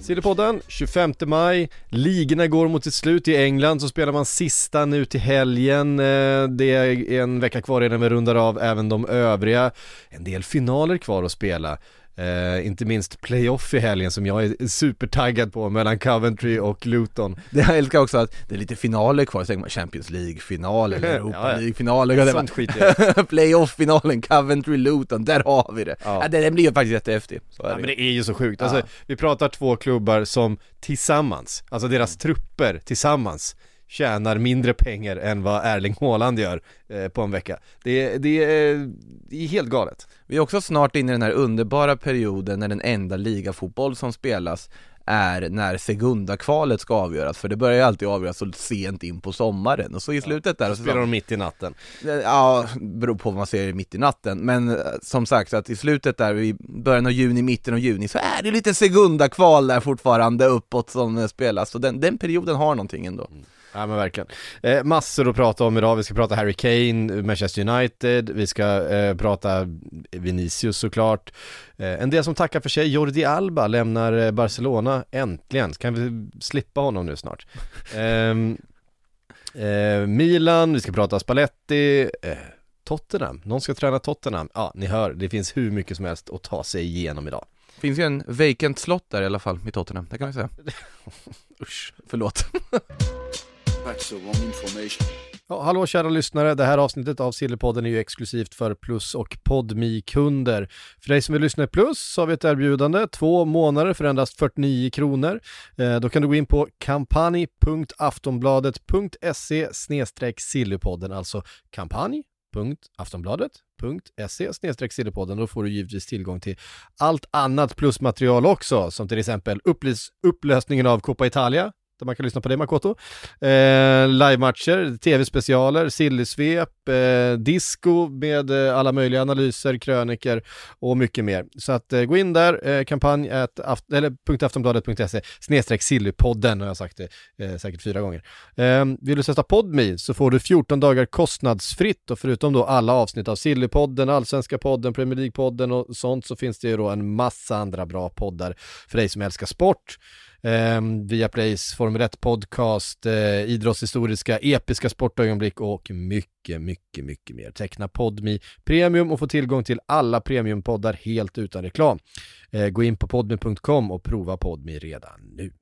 Sillypodden, 25 maj, ligorna går mot sitt slut i England så spelar man sista nu till helgen, eh, det är en vecka kvar innan vi rundar av även de övriga, en del finaler kvar att spela. Eh, inte minst playoff i helgen som jag är supertaggad på mellan Coventry och Luton. Det jag älskar också att det är lite finaler kvar, så tänker man Champions League-final eller Europa Ja, ja. League-final Sånt skit Playoff-finalen, Coventry-Luton, där har vi det! Ja. Ja. den blir ju faktiskt jättehäftig, så Ja det men det är ju så sjukt, alltså vi pratar två klubbar som tillsammans, alltså deras trupper tillsammans tjänar mindre pengar än vad Erling Haaland gör eh, på en vecka. Det, det, är, det är helt galet. Vi är också snart inne i den här underbara perioden när den enda ligafotboll som spelas är när Segunda-kvalet ska avgöras, för det börjar ju alltid avgöras så sent in på sommaren och så i slutet där, och så Spelar de mitt i natten. Ja, beror på vad man ser mitt i natten, men eh, som sagt att i slutet där, i början av juni, mitten av juni, så är det lite Segunda-kval där fortfarande uppåt som eh, spelas, så den, den perioden har någonting ändå. Ja men verkligen. Eh, massor att prata om idag, vi ska prata Harry Kane, Manchester United, vi ska eh, prata Vinicius såklart. Eh, en del som tackar för sig, Jordi Alba lämnar eh, Barcelona äntligen, kan vi slippa honom nu snart. Ehm, eh, Milan, vi ska prata Spalletti, eh, Tottenham, någon ska träna Tottenham. Ja, ni hör, det finns hur mycket som helst att ta sig igenom idag. Finns ju en vacant slott där i alla fall, i Tottenham, det kan vi säga. Usch. Förlåt. Ja, hallå kära lyssnare, det här avsnittet av Sillypodden är ju exklusivt för Plus och podmi kunder För dig som vill lyssna i Plus så har vi ett erbjudande, två månader för endast 49 kronor. Eh, då kan du gå in på kampanj.aftonbladet.se sillypodden, alltså kampanj.aftonbladet.se sillypodden. Då får du givetvis tillgång till allt annat plusmaterial också, som till exempel upplösningen av Coppa Italia, där man kan lyssna på dig Makoto. Eh, livematcher, tv-specialer, sillysvep, eh, disco med eh, alla möjliga analyser, kröniker och mycket mer. Så att eh, gå in där, eh, kampanj at aft- eller .aftonbladet.se snedstreck sillypodden har jag sagt det eh, säkert fyra gånger. Eh, vill du sätta Podmi så får du 14 dagar kostnadsfritt och förutom då alla avsnitt av Sillypodden, Allsvenska podden, Premier League-podden och sånt så finns det ju då en massa andra bra poddar för dig som älskar sport. Eh, Viaplays Formel 1 podcast, eh, idrottshistoriska, episka sportögonblick och mycket, mycket, mycket mer. Teckna Podmi Premium och få tillgång till alla premiumpoddar helt utan reklam. Eh, gå in på podmi.com och prova Podmi redan nu.